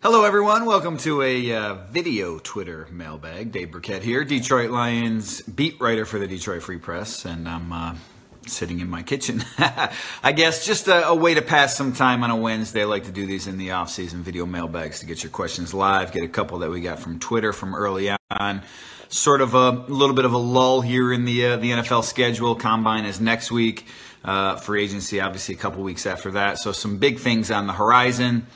Hello, everyone. Welcome to a uh, video Twitter mailbag. Dave Birkett here, Detroit Lions beat writer for the Detroit Free Press, and I'm uh, sitting in my kitchen. I guess just a, a, way to pass some time on a Wednesday. I like to do these in the off-season video mailbags to get your questions live. Get a couple that we got from Twitter from early on. Sort of a little bit of a lull here in the uh, the NFL schedule. Combine is next week. Uh, free agency, obviously, a couple weeks after that. So some big things on the horizon.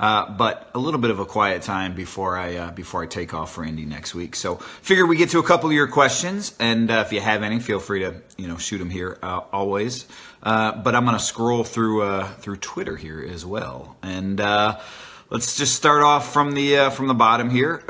Uh, but a little bit of a quiet time before I uh, before I take off for Indy next week. So figure we get to a couple of your questions, and uh, if you have any, feel free to you know shoot them here uh, always. Uh, but I'm to scroll through uh, through Twitter here as well, and let's just start off from the from the bottom here.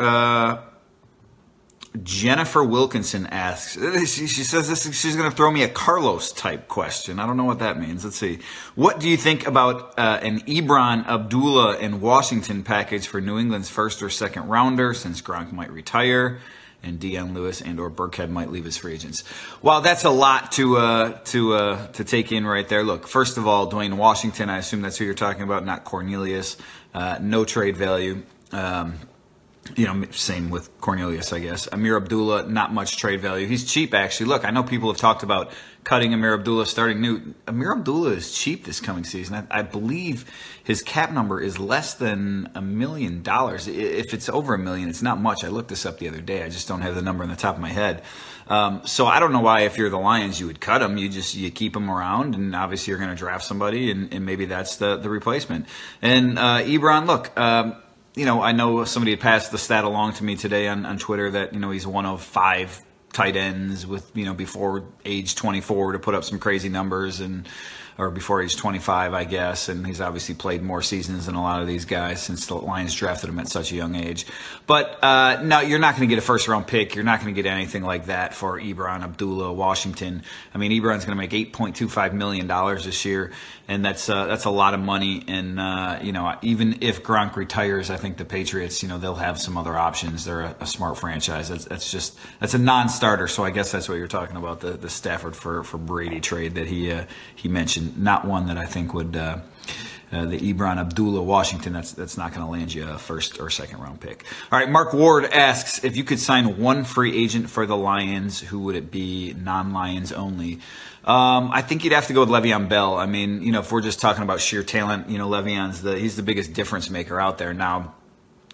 Jennifer Wilkinson asks, she, she says this, she's going to throw me a Carlos type question. I don't know what that means. Let's see. What do you think about uh, an Ebron Abdullah and Washington package for New England's first or second rounder since Gronk might retire? and Dion Lewis and or Burkhead might leave as free agents. Well, that's a lot to uh, to uh, to take in right there. Look, first of all, Dwayne Washington. I assume that's who you're talking about, not Cornelius. Uh, no trade value. Um, you know, same with Cornelius, I guess. Amir Abdullah, not much trade value. He's cheap, actually. Look, I know people have talked about cutting Amir Abdullah, starting new. Amir Abdullah is cheap this coming season. I, I believe his cap number is less than a million dollars. If it's over a million, it's not much. I looked this up the other day. I just don't have the number on the top of my head. Um, so I don't know why, if you're the Lions, you would cut him. You just you keep him around, and obviously you're going to draft somebody, and, and, maybe that's the the replacement. And uh, Ebron, look. Um, you know, I know somebody had passed the stat along to me today on, on Twitter that, you know, he's one of five tight ends with, you know, before age 24 to put up some crazy numbers. And, or before he's 25, I guess. And he's obviously played more seasons than a lot of these guys since the Lions drafted him at such a young age. But uh, no, you're not going to get a first round pick. You're not going to get anything like that for Ebron Abdullah Washington. I mean, Ebron's going to make 8.25 million dollars this year, and that's uh, that's a lot of money. And uh, you know, even if Gronk retires, I think the Patriots, you know, they'll have some other options. They're a, a smart franchise. That's, that's just that's a non-starter. So I guess that's what you're talking about the the Stafford for for Brady trade that he uh, he mentioned not one that I think would. Uh, uh, the Ebron Abdullah Washington, that's that's not going to land you a first or second round pick. All right, Mark Ward asks if you could sign one free agent for the Lions, who would it be? Non Lions only. Um, I think you'd have to go with Le'Veon Bell. I mean, you know, if we're just talking about sheer talent, you know, Le'Veon's the he's the biggest difference maker out there now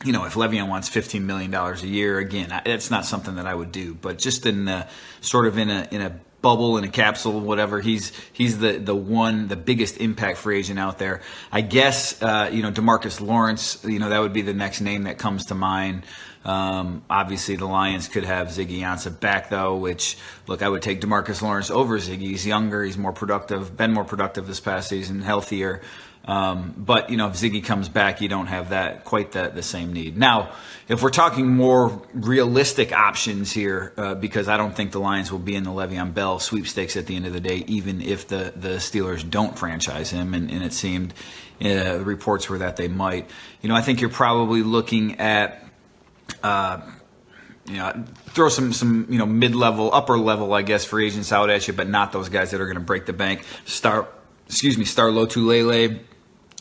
you know, if Le'Veon wants $15 million a year, again, it's not something that I would do. But just in sort of in a in a bubble in a capsule, whatever. He's he's the the one, the biggest impact free agent out there. I guess uh, you know Demarcus Lawrence. You know that would be the next name that comes to mind. Um, obviously, the Lions could have Ziggy Ansah back though. Which look, I would take Demarcus Lawrence over Ziggy. He's younger. He's more productive. Been more productive this past season. Healthier. Um, but you know, if Ziggy comes back, you don't have that quite the, the same need. Now, if we're talking more realistic options here, uh, because I don't think the Lions will be in the Le'Veon Bell sweepstakes at the end of the day, even if the the Steelers don't franchise him, and, and it seemed uh, reports were that they might. You know, I think you're probably looking at. Uh, you know, throw some some you know mid level, upper level, I guess, free agents out at you, but not those guys that are going to break the bank. Start, excuse me, Star Lotulelei,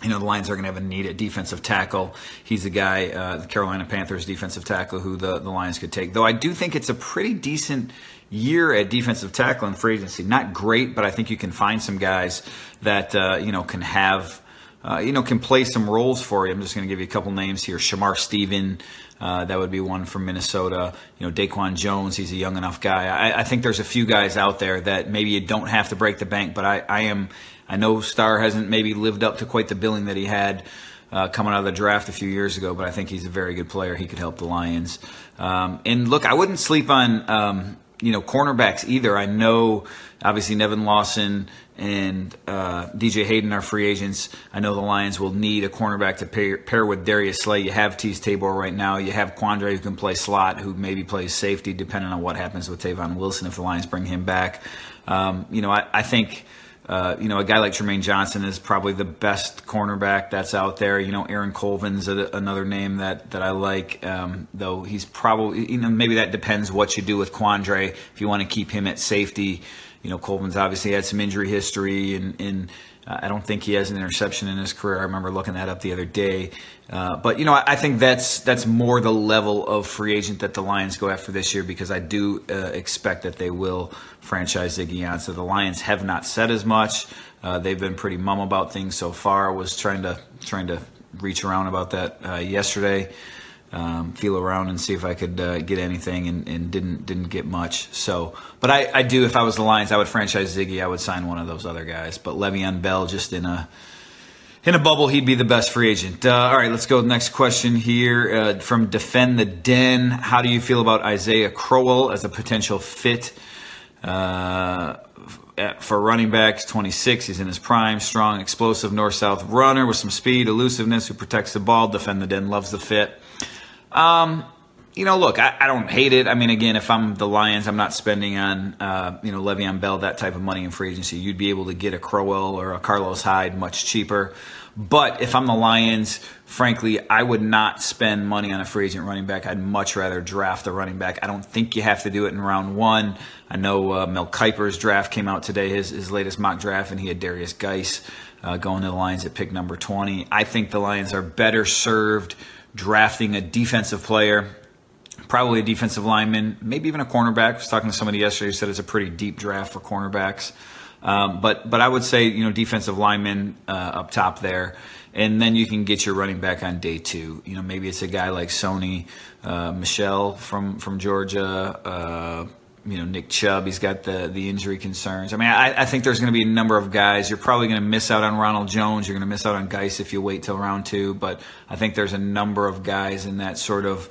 you know the Lions are going to have a need at defensive tackle. He's the guy, uh, the Carolina Panthers defensive tackle, who the, the Lions could take. Though I do think it's a pretty decent year at defensive tackle in free agency. Not great, but I think you can find some guys that uh, you know can have. Uh, you know, can play some roles for you. I'm just going to give you a couple names here. Shamar Stephen, uh, that would be one from Minnesota. You know, Daquan Jones, he's a young enough guy. I, I, think there's a few guys out there that maybe you don't have to break the bank, but I, I am I know Star hasn't maybe lived up to quite the billing that he had uh, coming out of the draft a few years ago, but I think he's a very good player. He could help the Lions. Um, and look, I wouldn't sleep on um, you know cornerbacks either. I know obviously Nevin Lawson and uh, DJ Hayden are free agents. I know the Lions will need a cornerback to pair, pair with Darius Slay. You have Teez Tabor right now. You have Quandre who can play slot, who maybe plays safety, depending on what happens with Tavon Wilson if the Lions bring him back. Um, you know, I, I think uh, you know, a guy like Trumaine Johnson is probably the best cornerback that's out there. You know, Aaron Colvin's a, another name that, that I like, um, though he's probably, you know, maybe that depends what you do with Quandre. If you want to keep him at safety, you know, Colvin's obviously had some injury history and, and I don't think he has an interception in his career. I remember looking that up the other day. Uh, but you know, I, I, think that's that's more the level of free agent that the Lions go after this year because I do uh, expect that they will franchise Ziggy Ansah. The Lions have not said as much. Uh, they've been pretty mum about things so far. I was trying to trying to reach around about that uh, yesterday um, feel around and see if I could uh, get anything, and, and, didn't didn't get much. So, but I, I do. If I was the Lions, I would franchise Ziggy. I would sign one of those other guys. But Le'Veon Bell, just in a in a bubble, he'd be the best free agent. Uh, all right, let's go next question here uh, from Defend the Den. How do you feel about Isaiah Crowell as a potential fit? Uh, for running backs, 26. He's in his prime, strong, explosive north south runner with some speed, elusiveness, who protects the ball. Defend the den, loves the fit. Um, you know, look, I, I, don't hate it. I mean, again, if I'm the Lions, I'm not spending on, uh, you know, Le'Veon Bell, that type of money in free agency. You'd be able to get a Crowell or a Carlos Hyde much cheaper. But if I'm the Lions, frankly, I would not spend money on a free agent running back. I'd much rather draft a running back. I don't think you have to do it in round one. I know uh, Mel Kiper's draft came out today, his, his latest mock draft, and he had Derrius Guice uh, going to the Lions at pick number 20. I think the Lions are better served – drafting a defensive player, probably a defensive lineman, maybe even a cornerback. I was talking to somebody yesterday who said it's a pretty deep draft for cornerbacks. Um, but but I would say you know defensive lineman uh, up top there, and then you can get your running back on day two. You know maybe it's a guy like Sony uh, Michel from from Georgia. Uh, you know Nick Chubb. He's got the the injury concerns. I mean, I, I think there's going to be a number of guys. You're probably going to miss out on Ronald Jones. You're going to miss out on Guice if you wait till round two. But I think there's a number of guys in that sort of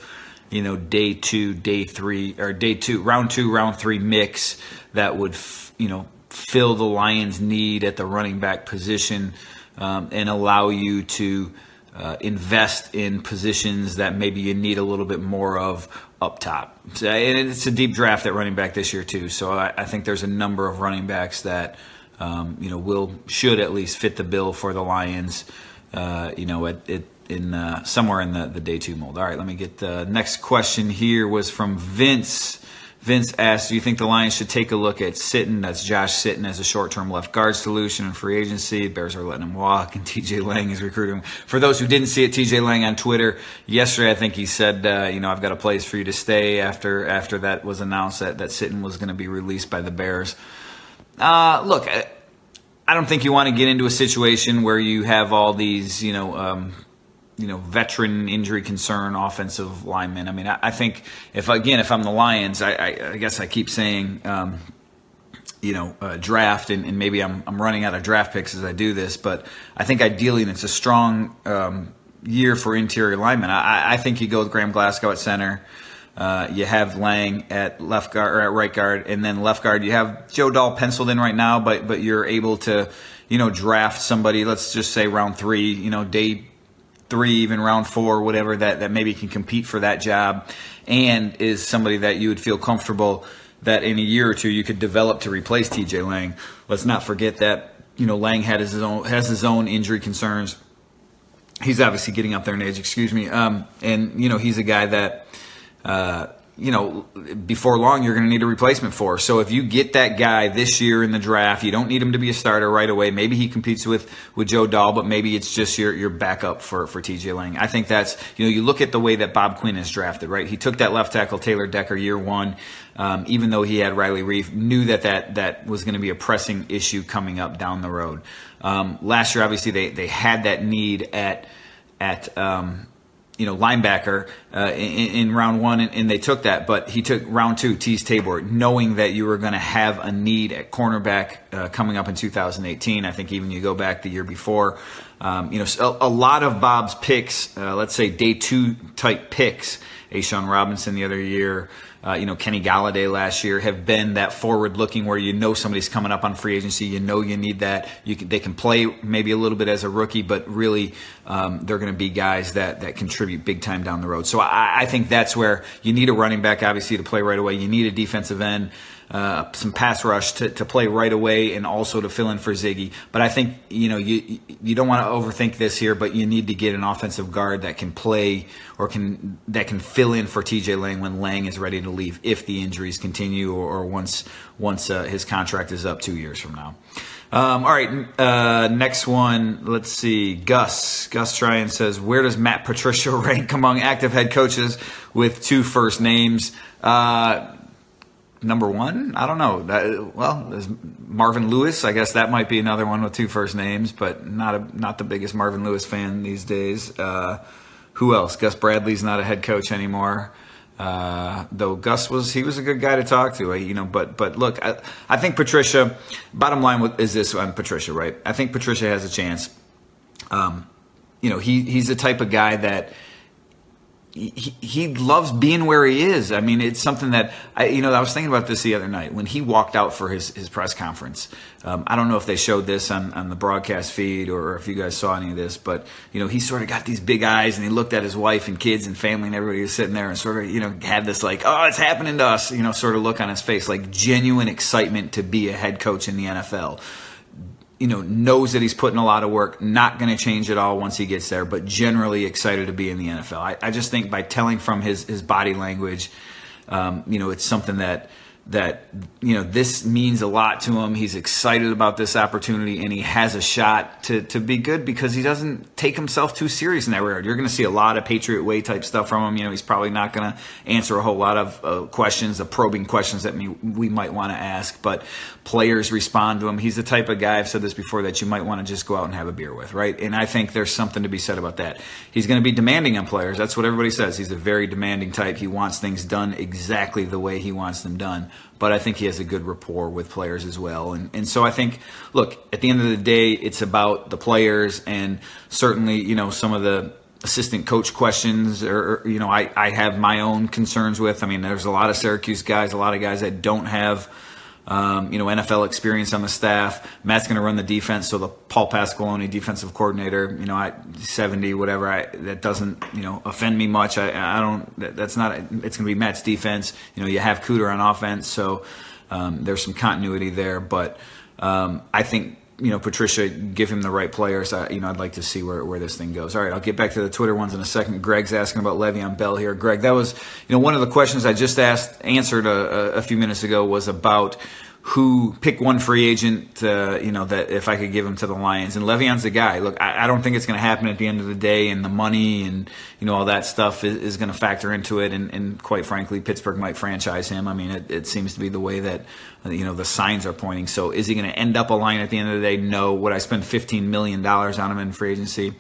you know day two, day three, or day two, round two, round three mix that would f- you know fill the Lions' need at the running back position um, and allow you to. Uh, invest in positions that maybe you need a little bit more of up top. And it's a deep draft at running back this year too. So I, I think there's a number of running backs that um, you know will should at least fit the bill for the Lions. Uh, you know, at, at in uh, somewhere in the, the day two mold. All right, let me get the next question here was from Vince. Vince asked, "Do you think the Lions should take a look at Sitton? That's Josh Sitton as a short-term left guard solution in free agency. Bears are letting him walk, and T.J. Lang is recruiting. Him. For those who didn't see it, T.J. Lang on Twitter yesterday, I think he said, uh, "You know, I've got a place for you to stay." After after that was announced that that Sitton was going to be released by the Bears. Uh, look, I, I don't think you want to get into a situation where you have all these, you know. Um, you know, veteran injury concern offensive lineman. I mean, I, I think if again, if I'm the Lions, I, I, I guess I keep saying, um, you know, uh, draft, and, and, maybe I'm, I'm running out of draft picks as I do this, but I think ideally, and it's a strong um, year for interior linemen. I, I, think you go with Graham Glasgow at center. Uh, you have Lang at left guard or at right guard, and then left guard you have Joe Dahl penciled in right now, but but you're able to, you know, draft somebody. Let's just say round three, you know, day three, even round four, whatever that, that maybe can compete for that job and is somebody that you would feel comfortable that in a year or two you could develop to replace TJ Lang. Let's not forget that, you know, Lang had his own has his own injury concerns. He's obviously getting up there in age, excuse me. Um, and you know, he's a guy that uh, you know, before long you're going to need a replacement for. So if you get that guy this year in the draft, you don't need him to be a starter right away. Maybe he competes with with Joe Dahl, but maybe it's just your your backup for for TJ Lang. I think that's you know you look at the way that Bob Quinn is drafted, right? He took that left tackle Taylor Decker year one, um, even though he had Riley Reiff, knew that that that was going to be a pressing issue coming up down the road. Um, last year, obviously they they had that need at at um, you know, linebacker uh, in, in, round one, and, and, they took that. But he took round two, Teez Tabor, knowing that you were going to have a need at cornerback uh, coming up in 2018. I think even you go back the year before, um, you know, a, a, lot of Bob's picks, uh, let's say day two type picks, A. A'Shawn Robinson the other year uh, you know, Kenny Golladay last year have been that forward looking where you know somebody's coming up on free agency. You know you need that. You can, they can play maybe a little bit as a rookie, but really um, they're going to be guys that, that contribute big time down the road. So I, I think that's where you need a running back, obviously, to play right away. You need a defensive end uh, some pass rush to, to play right away and also to fill in for Ziggy. But I think you know you you don't want to overthink this here, but you need to get an offensive guard that can play or can that can fill in for TJ Lang when Lang is ready to leave if the injuries continue or, or once once uh, his contract is up two years from now. Um, all right, uh, next one. Let's see. Gus. Gus Tryon says, "Where does Matt Patricia rank among active head coaches with two first names?" Uh, number one? I don't know. That, well, Marvin Lewis. I guess that might be another one with two first names, but not a, not the biggest Marvin Lewis fan these days. Uh, who else? Gus Bradley's not a head coach anymore. Uh, though Gus was he was a good guy to talk to, you know. But but look, I, I think Patricia. Bottom line is this on Patricia, right? I think Patricia has a chance. Um, you know, he he's the type of guy that he, he loves being where he is. I mean, it's something that I, you know, I was thinking about this the other night when he walked out for his, his press conference. Um, I don't know if they showed this on, on the broadcast feed or if you guys saw any of this, but you know, he sort of got these big eyes and he looked at his wife and kids and family and everybody was sitting there and sort of, you know, had this like, oh, it's happening to us, you know, sort of look on his face, like genuine excitement to be a head coach in the NFL you know, knows that he's putting a lot of work, not going to change at all once he gets there, but generally excited to be in the NFL. I, I just think by telling from his, his body language, um, you know, it's something that that you know this means a lot to him. He's excited about this opportunity, and he has a shot to to be good because he doesn't take himself too serious in that regard. You're going to see a lot of Patriot Way type stuff from him. You know, he's probably not going to answer a whole lot of uh, questions, the probing questions that we, we might want to ask, but players respond to him. He's the type of guy I've said this before that you might want to just go out and have a beer with, right? And I think there's something to be said about that. He's going to be demanding on players. That's what everybody says. He's a very demanding type. He wants things done exactly the way he wants them done but I think he has a good rapport with players as well. And, and so I think, look, at the end of the day, it's about the players and certainly, you know, some of the assistant coach questions or, you know, I, I have my own concerns with. I mean, there's a lot of Syracuse guys, a lot of guys that don't have – um, you know, NFL experience on the staff. Matt's going to run the defense, so the Paul Pasqualoni defensive coordinator, you know, at 70, whatever, I, that doesn't, you know, offend me much. I, I don't, that's not, it's going to be Matt's defense. You know, you have Cooter on offense, so um, there's some continuity there, but um, I think you know, Patricia, give him the right players. I, you know, I'd like to see where, where this thing goes. All right, I'll get back to the Twitter ones in a second. Greg's asking about Le'Veon Bell here. Greg, that was, you know, one of the questions I just asked, answered a, a few minutes ago was about who pick one free agent, uh, you know, that if I could give him to the Lions. And Le'Veon's the guy. Look, I, I don't think it's going to happen at the end of the day, and the money and you know all that stuff is, is going to factor into it. And, and, quite frankly, Pittsburgh might franchise him. I mean, it, it, seems to be the way that you know the signs are pointing. So, is he going to end up a Lion at the end of the day? No. Would I spend fifteen million dollars on him in free agency?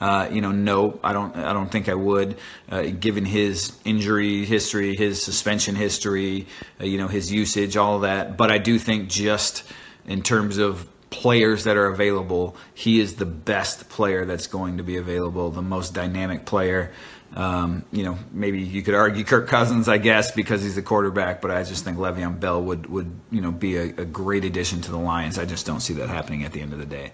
Uh, you know, no, I don't. I don't think I would, uh, given his injury history, his suspension history, uh, you know, his usage, all that. But I do think just in terms of players that are available, he is the best player that's going to be available, the most dynamic player. Um, you know, maybe you could argue Kirk Cousins, I guess, because he's the quarterback, but I just think Le'Veon Bell would, would you know, be a, a great addition to the Lions. I just don't see that happening at the end of the day.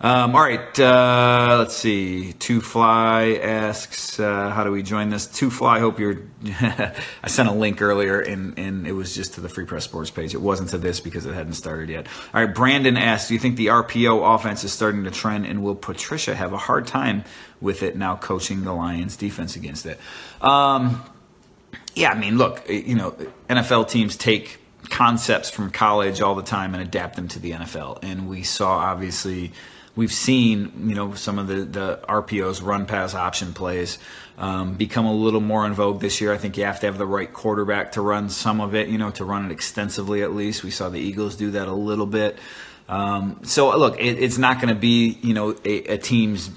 Um, all right, uh, let's see. Two Fly asks, uh, "How do we join this?" Two Fly, hope you're. I sent a link earlier, and and it was just to the Free Press Sports page. It wasn't to this because it hadn't started yet. All right, Brandon asks, "Do you think the RPO offense is starting to trend, and will Patricia have a hard time with it now, coaching the Lions defense against it?" Um, yeah, I mean, look, you know, NFL teams take concepts from college all the time and adapt them to the NFL, and we saw obviously we've seen you know some of the the RPOs run pass option plays um, become a little more in vogue this year. I think you have to have the right quarterback to run some of it, you know, to run it extensively at least. We saw the Eagles do that a little bit. Um, so look, it, it's not going to be you know a, a, team's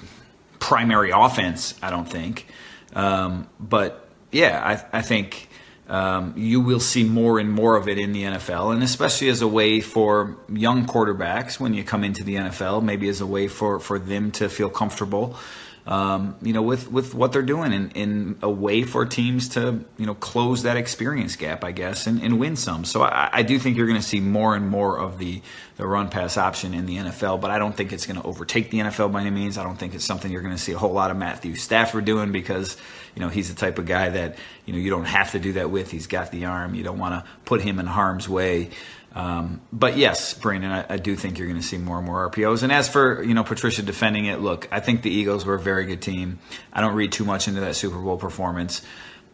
primary offense, I don't think. Um, but yeah, I, I think um, you will see more and more of it in the NFL, and especially as a way for young quarterbacks when you come into the NFL, maybe as a way for, for them to feel comfortable um, you know, with, with what they're doing in, in a way for teams to, you know, close that experience gap, I guess, and, and win some. So I, I do think you're going to see more and more of the, the run pass option in the NFL, but I don't think it's going to overtake the NFL by any means. I don't think it's something you're going to see a whole lot of Matthew Stafford doing because, you know, he's the type of guy that, you know, you don't have to do that with. He's got the arm. You don't want to put him in harm's way. Um, but yes, Brandon, I, I do think you're going to see more and more RPOs. And as for you know Patricia defending it, look, I think the Eagles were a very good team. I don't read too much into that Super Bowl performance.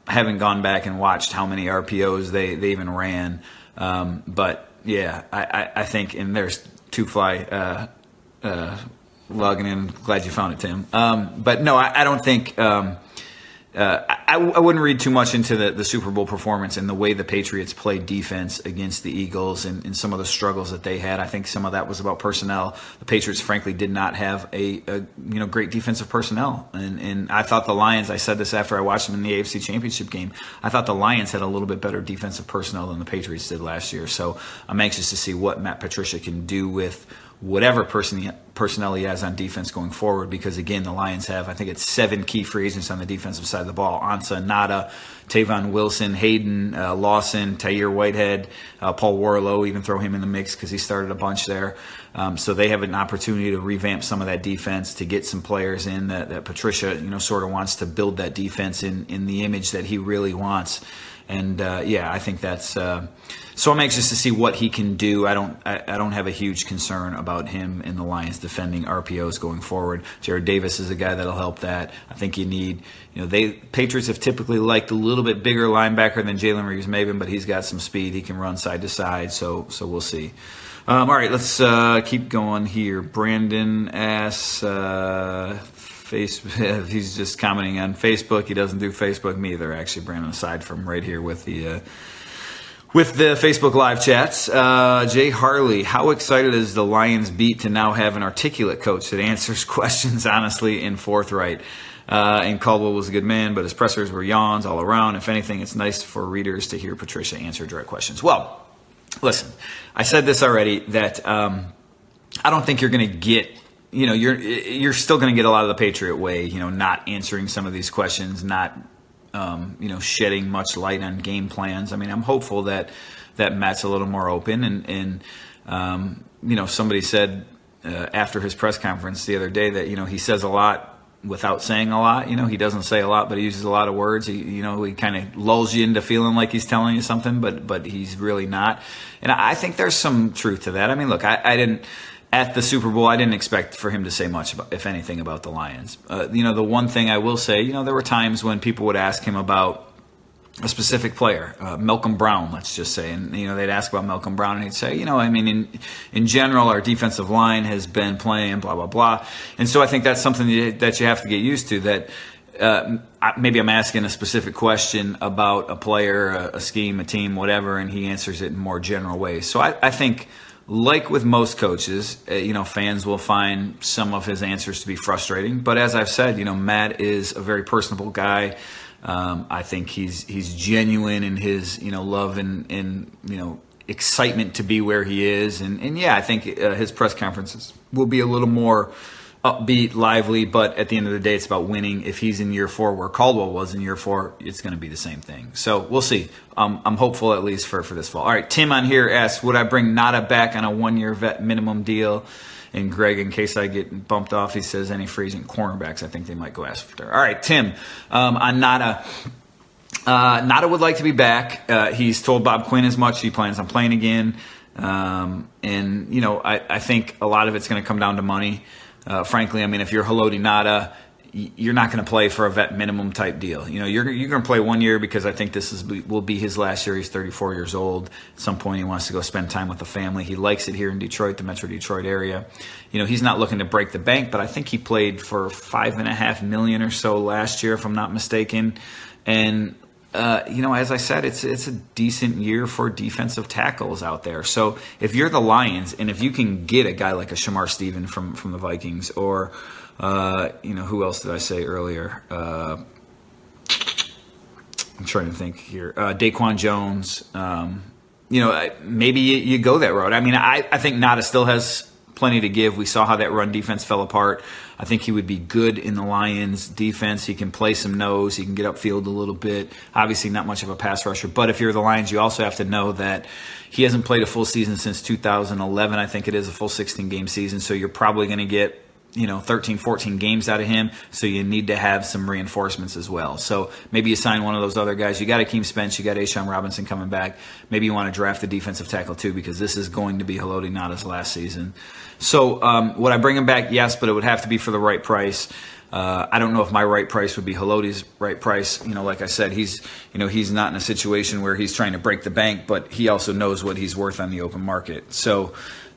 I haven't gone back and watched how many RPOs they, they even ran. Um, but yeah, I, I, I think, and there's two fly uh, uh, logging in. Glad you found it, Tim. Um, but no, I, I don't think. Um, uh, I, I, wouldn't read too much into the, the, Super Bowl performance and the way the Patriots played defense against the Eagles and, and, some of the struggles that they had. I think some of that was about personnel. The Patriots, frankly, did not have a, a you know great defensive personnel, and, and I thought the Lions. I said this after I watched them in the AFC Championship game. I thought the Lions had a little bit better defensive personnel than the Patriots did last year. So I'm anxious to see what Matt Patricia can do with whatever person personnel he has on defense going forward. Because again, the Lions have I think it's seven key free agents on the defensive side of the ball: Ansah, Ngata, Tavon Wilson, Hayden uh, Lawson, Tahir Whitehead, uh, Paul Worrilow. Even throw him in the mix because he started a bunch there. Um, so they have an opportunity to revamp some of that defense to get some players in that, that Patricia you know sort of wants to build that defense in in the image that he really wants. And uh, yeah, I think that's uh, so I'm anxious to see what he can do. I don't I, I, don't have a huge concern about him in the Lions defending RPOs going forward. Jarrad Davis is a guy that'll help that. I think you need you know they Patriots have typically liked a little bit bigger linebacker than Jalen Reeves-Maybin, but he's got some speed. He can run side to side. So so we'll see. Um, all right, let's uh, keep going here. Brandon asks. Uh, Facebook, he's just commenting on Facebook. He doesn't do Facebook me either, actually, Brandon, aside from right here with the uh, with the Facebook live chats. Uh, Jay Harley, how excited is the Lions beat to now have an articulate coach that answers questions honestly and forthright? Uh, and Caldwell was a good man, but his pressers were yawns all around. If anything, it's nice for readers to hear Patricia answer direct questions. Well, listen, I said this already that um, I don't think you're going to get you know you're you're still going to get a lot of the Patriot way. You know, not answering some of these questions, not um, you know, shedding much light on game plans. I mean, I'm hopeful that that Matt's a little more open. And, and um, you know, somebody said uh, after his press conference the other day that you know he says a lot without saying a lot. You know, he doesn't say a lot, but he uses a lot of words. He, you know, he kind of lulls you into feeling like he's telling you something, but but he's really not. And I think there's some truth to that. I mean, look, I, I didn't at the Super Bowl, I didn't expect for him to say much, about, if anything, about the Lions. Uh, you know, the one thing I will say, you know, there were times when people would ask him about a specific player, uh, Malcolm Brown, let's just say, and you know they'd ask about Malcolm Brown, and he'd say, you know, I mean, in in general, our defensive line has been playing blah blah blah, and so I think that's something that you have to get used to. That uh, maybe I'm asking a specific question about a player, a, a, scheme, a team, whatever, and he answers it in more general ways. So I, I think like with most coaches, uh, you know, fans will find some of his answers to be frustrating. But as I've said, you know, Matt is a very personable guy. Um, I think he's he's genuine in his you know love and and you know excitement to be where he is. And and yeah, I think uh, his press conferences will be a little more upbeat, lively, but at the end of the day, it's about winning. If he's in year four where Caldwell was in year four, it's going to be the same thing. So we'll see. Um, I'm hopeful at least for, for this fall. All right, Tim on here asks, would I bring Ngata back on a one year vet minimum deal? And Greg, in case I get bumped off, he says any freezing cornerbacks. I think they might go after. All right, Tim um, on Ngata. Uh, Ngata would like to be back. Uh, he's told Bob Quinn as much. He plans on playing again. Um, and, you know, I, I think a lot of it's going to come down to money. Uh, frankly, I mean, if you're Haloti Ngata, you're not going to play for a vet minimum type deal. You know, you're you're going to play one year because I think this is will be his last year. He's 34 years old. At some point, he wants to go spend time with the family. He likes it here in Detroit, the Metro Detroit area. You know, he's not looking to break the bank, but I think he played for five and a half million or so last year, if I'm not mistaken. And uh, you know, as I said, it's it's a decent year for defensive tackles out there. So if you're the Lions, and if you can get a guy like a Shamar Stephen from from the Vikings, or uh, you know, who else did I say earlier? Uh, I'm trying to think here. Uh, Daquan Jones. Um, you know, maybe you, you, go that road. I mean, I, I think Ngata still has plenty to give. We saw how that run defense fell apart. I think he would be good in the Lions defense. He can play some nose. He can get upfield a little bit. Obviously, not much of a pass rusher. But if you're the Lions, you also have to know that he hasn't played a full season since 2011. I think it is a full 16 game season. So you're probably going to get you know 13 14 games out of him. So you need to have some reinforcements as well. So maybe you sign one of those other guys. You got Akeem Spence. You got A'Shawn Robinson coming back. Maybe you want to draft the defensive tackle too because this is going to be Haloti Ngata's last season. So um, would I bring him back? Yes but it would have to be for the right price. Uh, I don't know if my right price would be Haloti's right price. You know, like I said, he's you know he's not in a situation where he's trying to break the bank, but he also knows what he's worth on the open market. So.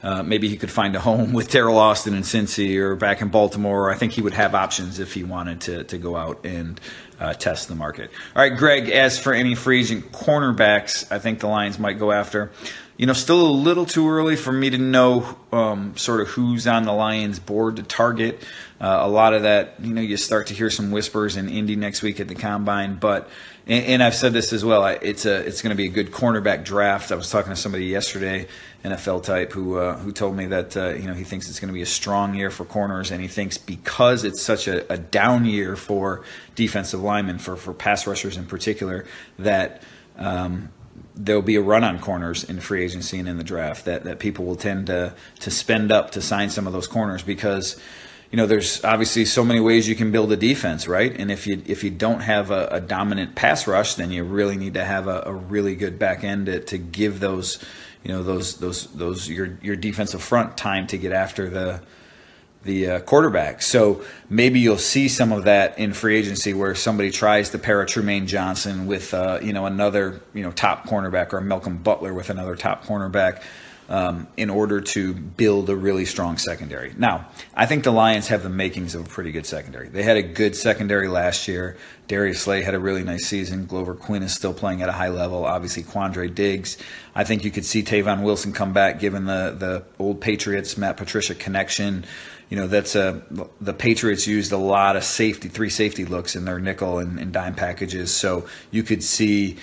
Uh, maybe he could find a home with Teryl Austin and Cincy or back in Baltimore. I think he would have options if he wanted to, to go out and uh, test the market. All right, Greg, as for any free agent cornerbacks, I think the Lions might go after. You know, still a little too early for me to know um, sort of who's on the Lions board to target. Uh, a lot of that, you know, you start to hear some whispers in Indy next week at the combine, but and, I've said this as well. It's a it's going to be a good cornerback draft. I was talking to somebody yesterday, NFL type, who uh, who told me that uh, you know he thinks it's going to be a strong year for corners, and he thinks because it's such a, a down year for defensive linemen, for for pass rushers in particular, that. Um, there'll be a run on corners in free agency and in the draft that, that people will tend to to spend up to sign some of those corners because you know, there's obviously so many ways you can build a defense, right? And if you if you don't have a, a dominant pass rush, then you really need to have a, a really good back end to, to, give those, you know, those those those your your defensive front time to get after the the uh, quarterback. So maybe you'll see some of that in free agency where somebody tries to pair a Trumaine Johnson with uh, you know another you know top cornerback or Malcolm Butler with another top cornerback um, in order to build a really strong secondary. Now, I think the Lions have the makings of a pretty good secondary. They had a good secondary last year. Darius Slay had a really nice season. Glover Quin is still playing at a high level. Obviously, Quandre Diggs. I think you could see Tavon Wilson come back given the, the old Patriots, Matt Patricia connection. You know, that's a, the Patriots used a lot of safety, three safety looks in their nickel and, and dime packages. So you could see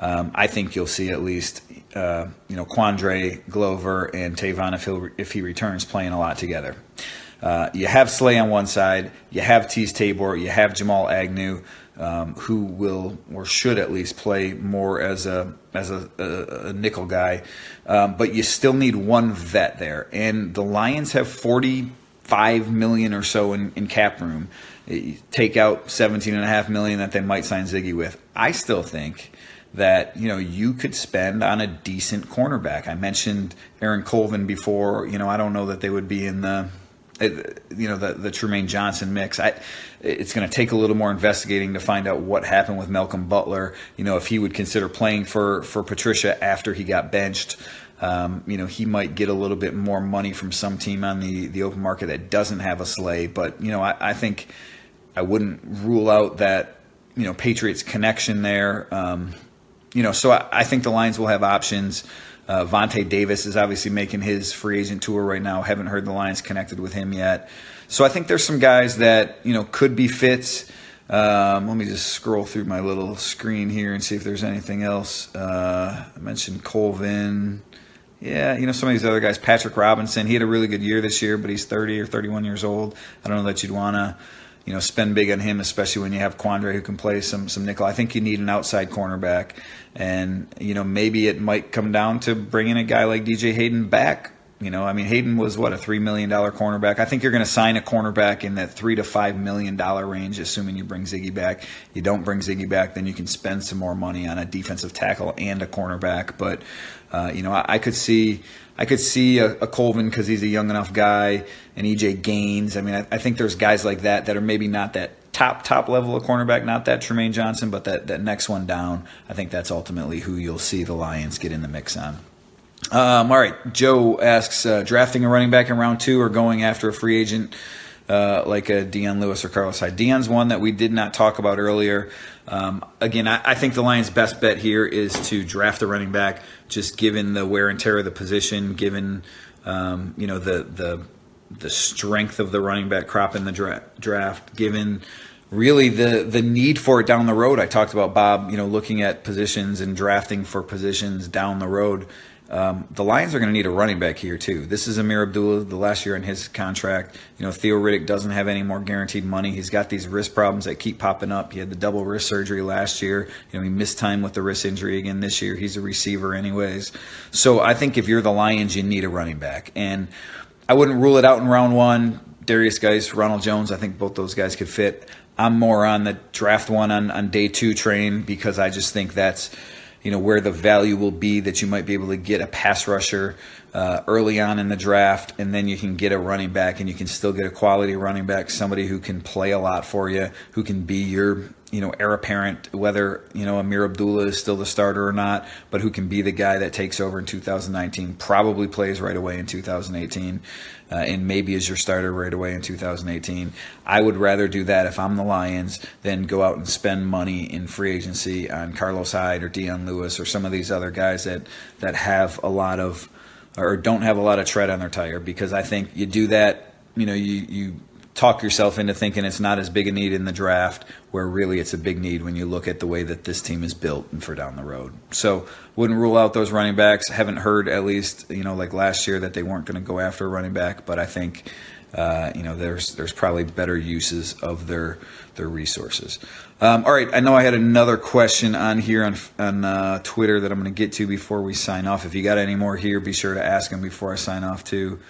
um, I think you'll see at least uh, you know Quandre, Glover, and Tavon if he if he returns playing a lot together. Uh, you have Slay on one side, you have Teez Tabor, you have Jamal Agnew, um, who will or should at least play more as a as a, a, a nickel guy, um, but you still need one vet there, and the Lions have forty five million or so in, in cap room. Take out seventeen and a half million that they might sign Ziggy with. I still think that you know you could spend on a decent cornerback. I mentioned Aaron Colvin before. You know, I don't know that they would be in the you know the the Trumaine Johnson mix. I, it's going to take a little more investigating to find out what happened with Malcolm Butler. You know, if he would consider playing for for Patricia after he got benched. Um, you know, he might get a little bit more money from some team on the the open market that doesn't have a Slay. But you know, I, I think I wouldn't rule out that you know Patriots connection there. Um, you know, so I, I think the Lions will have options. Uh, Vontae Davis is obviously making his free agent tour right now. Haven't heard the Lions connected with him yet. So I think there's some guys that you know could be fits. Um, let me just scroll through my little screen here and see if there's anything else. Uh, I mentioned Colvin. Yeah, you know some of these other guys. Patrick Robinson. He had a really good year this year, but he's 30 or 31 years old. I don't know that you'd want to you know, spend big on him, especially when you have Quandre who can play some some nickel. I think you need an outside cornerback, and you know maybe it might come down to bringing a guy like DJ Hayden back. You know, I mean Hayden was what a three million dollar cornerback. I think you're going to sign a cornerback in that three to five million dollar range, assuming you bring Ziggy back. You don't bring Ziggy back, then you can spend some more money on a defensive tackle and a cornerback. But uh, you know, I, I could see I could see a, a Colvin because he's a young enough guy, and EJ Gaines. I mean, I, I, think there's guys like that that are maybe not that top top level of cornerback, not that Trumaine Johnson, but that that next one down. I think that's ultimately who you'll see the Lions get in the mix on. Um, all right, Joe asks, uh, drafting a running back in round two or going after a free agent uh, like a Dion Lewis or Carlos Hyde. Dion's one that we did not talk about earlier. Um, again, I, I, think the Lions' best bet here is to draft a running back, just given the wear and tear of the position, given um, you know the the the strength of the running back crop in the dra- draft, given really the the need for it down the road. I talked about Bob, you know, looking at positions and drafting for positions down the road. Um, the Lions are going to need a running back here too. This is Amir Abdullah, the last year in his contract. You know, Theo Riddick doesn't have any more guaranteed money. He's got these wrist problems that keep popping up. He had the double wrist surgery last year. You know, he missed time with the wrist injury again this year. He's a receiver anyways. So I think if you're the Lions, you need a running back, and I wouldn't rule it out in round one. Derrius Guice, Ronald Jones, I think both those guys could fit. I'm more on the draft one on, on day two train because I just think that's you know where the value will be that you might be able to get a pass rusher uh, early on in the draft, and then you can get a running back, and you can still get a quality running back, somebody who can play a lot for you, who can be your you know heir apparent whether you know Amir Abdullah is still the starter or not, but who can be the guy that takes over in 2019, probably plays right away in 2018, uh, and maybe as your starter right away in 2018. I would rather do that if I'm the Lions than go out and spend money in free agency on Carlos Hyde or Dion Lewis or some of these other guys that that have a lot of or don't have a lot of tread on their tire because I think you do that, you know, you you talk yourself into thinking it's not as big a need in the draft, where really it's a big need when you look at the way that this team is built and for down the road. So wouldn't rule out those running backs. Haven't heard at least you know like last year that they weren't going to go after a running back, but I think uh, you know there's there's probably better uses of their their resources. Um, all right, I know I had another question on here on on uh, Twitter that I'm going to get to before we sign off. If you got any more here, be sure to ask them before I sign off too.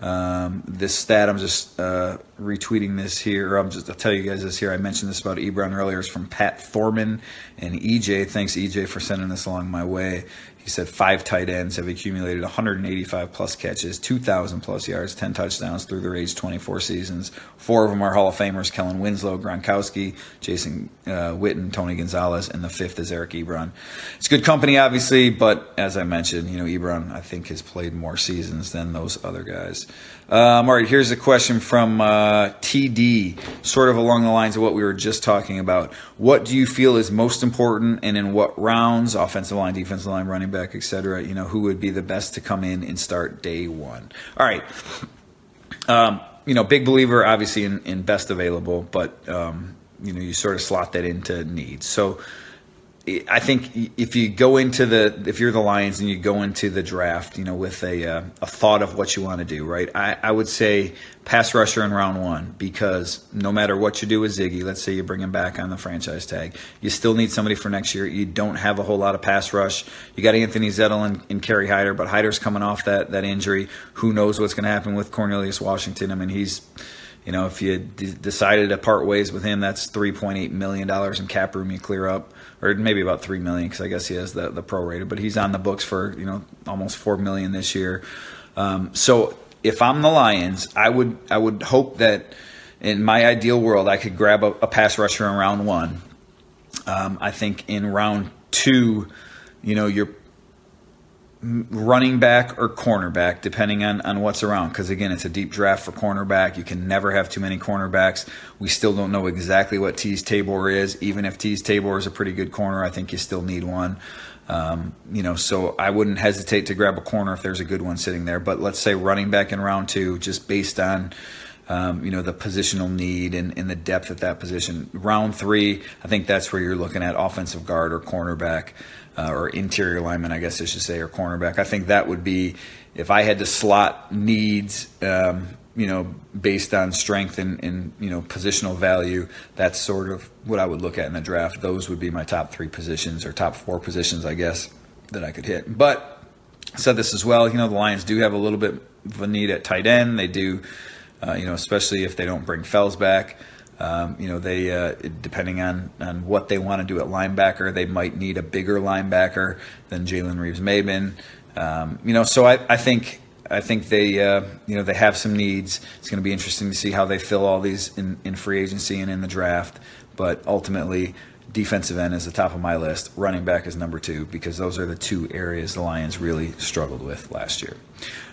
Um, this stat, I'm just uh, retweeting this here. I'm just, I'll tell you guys this here. I mentioned this about Ebron earlier. It's from Pat Thorman and EJ. Thanks, EJ, for sending this along my way. He said five tight ends have accumulated 185 plus catches, 2,000 plus yards, 10 touchdowns through their age 24 seasons. Four of them are Hall of Famers Kellen Winslow, Gronkowski, Jason uh, Witten, Tony Gonzalez, and the fifth is Eric Ebron. It's good company, obviously, but as I mentioned, you know, Ebron, I think, has played more seasons than those other guys. Um, all right, here's a question from uh, TD, sort of along the lines of what we were just talking about. What do you feel is most important, and in what rounds, offensive line, defensive line, running back, etc. You know, who would be the best to come in and start day one? All right. Um, you know, big believer, obviously, in, in best available, but um, you know, you sort of slot that into needs. So I think if you go into the if you're the Lions and you go into the draft, you know, with a uh, a thought of what you want to do, right? I, I would say pass rusher in round one because no matter what you do with Ziggy, let's say you bring him back on the franchise tag, you still need somebody for next year. You don't have a whole lot of pass rush. You got Anthony Zettel and, and Kerry Hyder, but Hyder's coming off that that injury. Who knows what's going to happen with Cornelius Washington? I mean, he's you know, if you d- decided to part ways with him, that's three point eight million dollars in cap room you clear up or maybe about three million because I guess he has the the prorated, but he's on the books for you know almost four million this year. Um, so if I'm the Lions, I would I would hope that in my ideal world I could grab a, a pass rusher in round one. Um, I think in round two, you know, you're running back or cornerback, depending on, on what's around. Because again, it's a deep draft for cornerback. You can never have too many cornerbacks. We still don't know exactly what Teez Tabor is. Even if Teez Tabor is a pretty good corner, I think you still need one. Um, you know, so I wouldn't hesitate to grab a corner if there's a good one sitting there. But let's say running back in round two, just based on um, you know the positional need and, and, the depth at that position. Round three, I think that's where you're looking at offensive guard or cornerback uh, or interior lineman, I guess I should say, or cornerback. I think that would be if I had to slot needs, um, you know, based on strength and, and, you know positional value. That's sort of what I would look at in the draft. Those would be my top three positions or top four positions, I guess, that I could hit. But I said this as well. You know, the Lions do have a little bit of a need at tight end. They do, uh, you know, especially if they don't bring Fells back. Um, you know, they uh, depending on on what they want to do at linebacker, they might need a bigger linebacker than Jalen Reeves-Maybin. Um, you know, so I, I think I think they uh, you know they have some needs. It's going to be interesting to see how they fill all these in, in free agency and in the draft. But ultimately, defensive end is the top of my list. Running back is number two because those are the two areas the Lions really struggled with last year.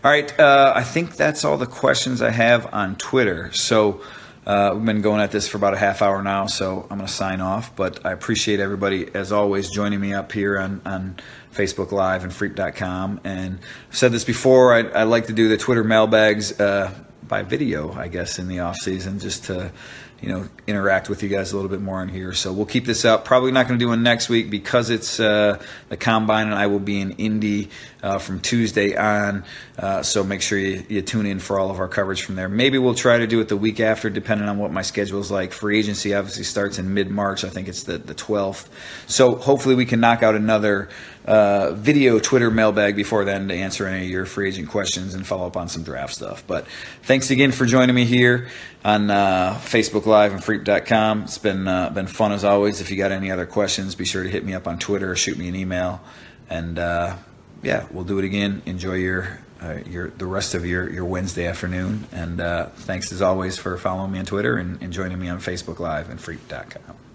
All right, uh, I think that's all the questions I have on Twitter. So. Uh, we've been going at this for about a half hour now, so I'm going to sign off. But I appreciate everybody, as always, joining me up here on, on Facebook Live and Freep.com. And I've said this before, I, I like to do the Twitter mailbags uh, by video, I guess, in the off season, just to you know interact with you guys a little bit more on here. So we'll keep this up. Probably not going to do one next week because it's uh, the combine, and I will be in Indy uh, from Tuesday on. Uh, so make sure you, you, tune in for all of our coverage from there. Maybe we'll try to do it the week after, depending on what my schedule is like. Free agency obviously starts in mid March. I think it's the the 12th. So hopefully we can knock out another uh, video Twitter mailbag before then to answer any of your free agent questions and follow up on some draft stuff. But thanks again for joining me here on uh, Facebook Live and Freep.com. It's been uh, been fun as always. If you got any other questions, be sure to hit me up on Twitter or shoot me an email. And uh, yeah, we'll do it again. Enjoy your uh, your the rest of your your Wednesday afternoon. And uh, thanks as always for following me on Twitter and, and joining me on Facebook Live and Freep.com.